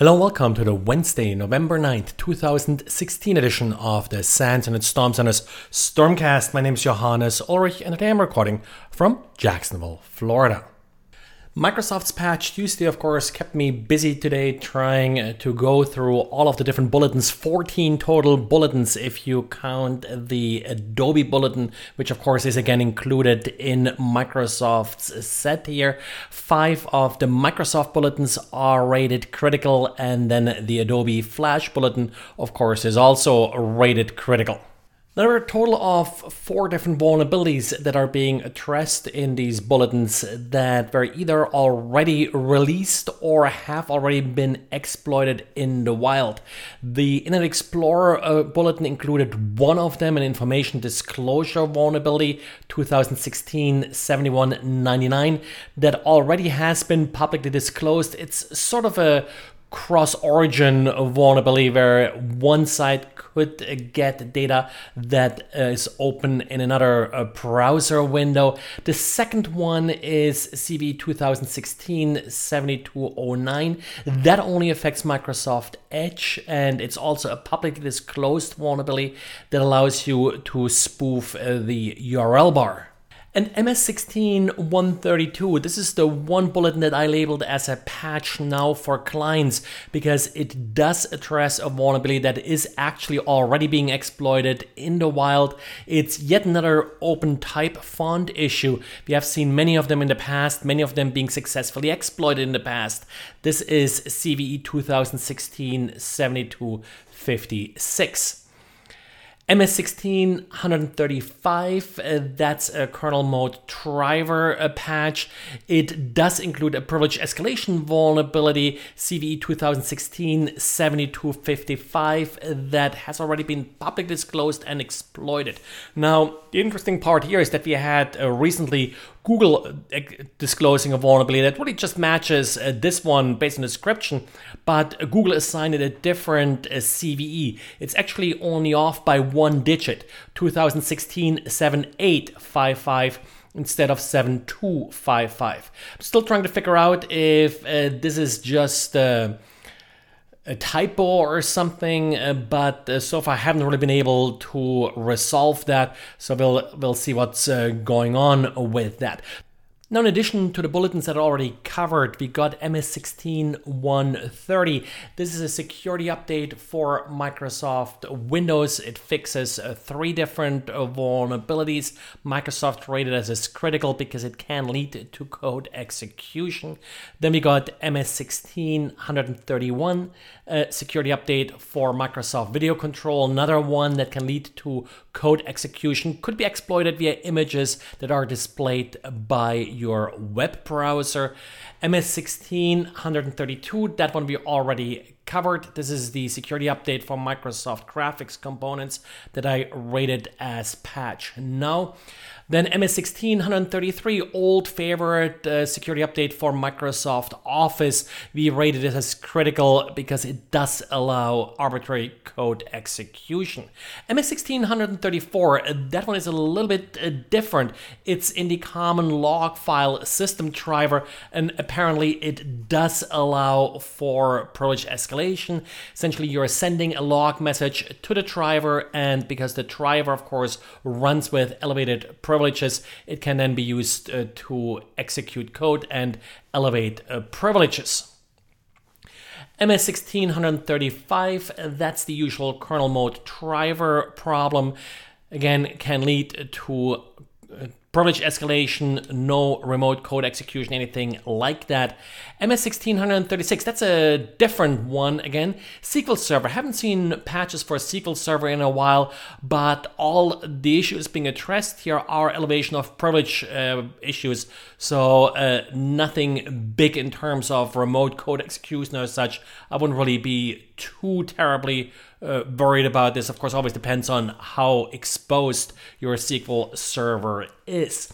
Hello and welcome to the Wednesday, November 9th, 2016 edition of the SANS and Storm Center's Stormcast. My name is Johannes Ulrich and today I'm recording from Jacksonville, Florida. Microsoft's patch Tuesday, of course, kept me busy today trying uh, to go through all of the different bulletins 14 total bulletins if you count the Adobe bulletin, which, of course, is again included in Microsoft's set here. Five of the Microsoft bulletins are rated critical, and then the Adobe Flash bulletin, of course, is also rated critical. There are a total of four different vulnerabilities that are being addressed in these bulletins that were either already released or have already been exploited in the wild. The Internet Explorer uh, bulletin included one of them, an information disclosure vulnerability 2016 7199, that already has been publicly disclosed. It's sort of a cross origin vulnerability where one side could get data that is open in another uh, browser window. The second one is CVE 2016 7209. That only affects Microsoft Edge and it's also a publicly disclosed vulnerability that allows you to spoof uh, the URL bar. And MS16 132, this is the one bulletin that I labeled as a patch now for clients because it does address a vulnerability that is actually already being exploited in the wild. It's yet another open type font issue. We have seen many of them in the past, many of them being successfully exploited in the past. This is CVE 2016 7256. MS16 135, uh, that's a kernel mode driver uh, patch. It does include a privilege escalation vulnerability, CVE 2016 7255, uh, that has already been publicly disclosed and exploited. Now, the interesting part here is that we had uh, recently Google uh, disclosing a vulnerability that really just matches uh, this one based on description, but Google assigned it a different uh, CVE. It's actually only off by one digit 2016 7855 instead of 7255. I'm still trying to figure out if uh, this is just. A typo or something, uh, but uh, so far I haven't really been able to resolve that. So we'll we'll see what's uh, going on with that. Now, in addition to the bulletins that are already covered, we got MS16 130. This is a security update for Microsoft Windows. It fixes uh, three different uh, vulnerabilities. Microsoft rated as, as critical because it can lead to code execution. Then we got MS16 131, a security update for Microsoft Video Control, another one that can lead to code execution, could be exploited via images that are displayed by your web browser. MS16 132, that one we already covered. This is the security update for Microsoft graphics components that I rated as patch now. Then MS16 133, old favorite uh, security update for Microsoft Office. We rated it as critical because it does allow arbitrary code execution. MS16 134, uh, that one is a little bit uh, different. It's in the common log file system driver, and apparently it does allow for privilege escalation. Essentially, you're sending a log message to the driver, and because the driver, of course, runs with elevated privileges, it can then be used uh, to execute code and elevate uh, privileges. MS 1635, that's the usual kernel mode driver problem. Again, can lead to uh, privilege escalation, no remote code execution, anything like that. MS 1636, that's a different one again. SQL Server, haven't seen patches for SQL Server in a while, but all the issues being addressed here are elevation of privilege uh, issues. So uh, nothing big in terms of remote code execution or such. I wouldn't really be too terribly uh, worried about this. Of course, always depends on how exposed your SQL server is.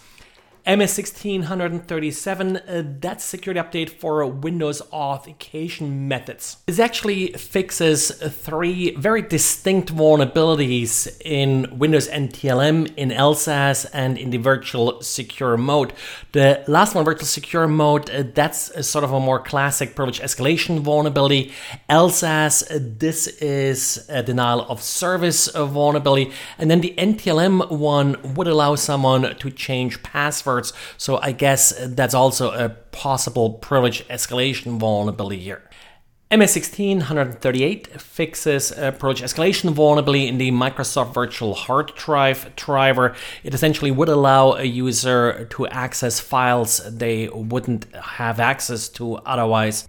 MS1637, uh, that's security update for Windows authentication methods. This actually fixes three very distinct vulnerabilities in Windows NTLM, in LSASS, and in the virtual secure mode. The last one, virtual secure mode, uh, that's sort of a more classic privilege escalation vulnerability. LSASS, uh, this is a denial of service vulnerability. And then the NTLM one would allow someone to change passwords so I guess that's also a possible privilege escalation vulnerability here. MS1638 fixes a privilege escalation vulnerability in the Microsoft Virtual Hard Drive driver. It essentially would allow a user to access files they wouldn't have access to otherwise.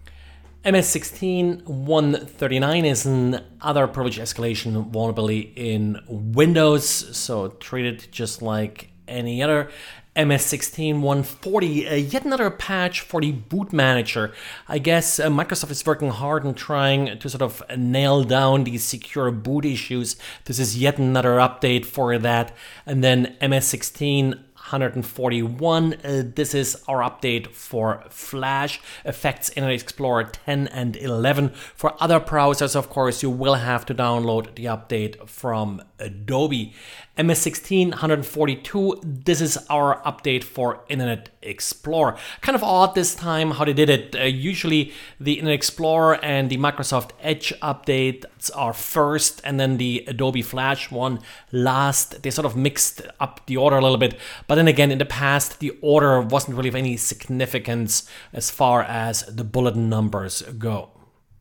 MS16139 is another privilege escalation vulnerability in Windows, so treat it just like any other. MS16 140, uh, yet another patch for the boot manager. I guess uh, Microsoft is working hard on trying to sort of nail down these secure boot issues. This is yet another update for that. And then MS16 141. Uh, this is our update for Flash affects Internet Explorer 10 and 11. For other browsers, of course, you will have to download the update from Adobe. MS16 142, this is our update for Internet Explorer. Kind of odd this time how they did it. Uh, usually the Internet Explorer and the Microsoft Edge updates are first and then the Adobe Flash one last. They sort of mixed up the order a little bit. But then again, in the past, the order wasn't really of any significance as far as the bulletin numbers go.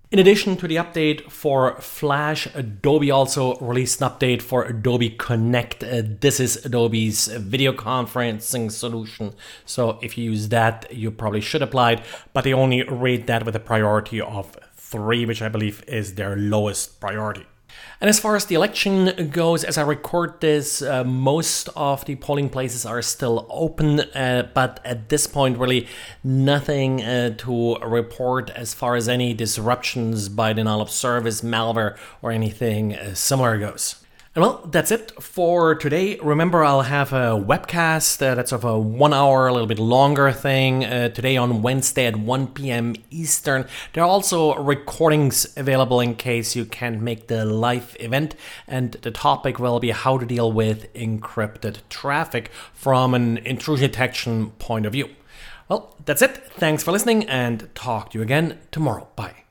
In addition to the update for Flash, Adobe also released an update for Adobe Connect. Uh, this is Adobe's video conferencing solution. So if you use that, you probably should apply it, but they only rate that with a priority of three, which I believe is their lowest priority. And as far as the election goes, as I record this, uh, most of the polling places are still open, uh, but at this point, really nothing uh, to report as far as any disruptions by denial of service, malware, or anything uh, similar goes. Well, that's it for today. Remember, I'll have a webcast uh, that's of a one hour, a little bit longer thing uh, today on Wednesday at 1 p.m. Eastern. There are also recordings available in case you can't make the live event. And the topic will be how to deal with encrypted traffic from an intrusion detection point of view. Well, that's it. Thanks for listening and talk to you again tomorrow. Bye.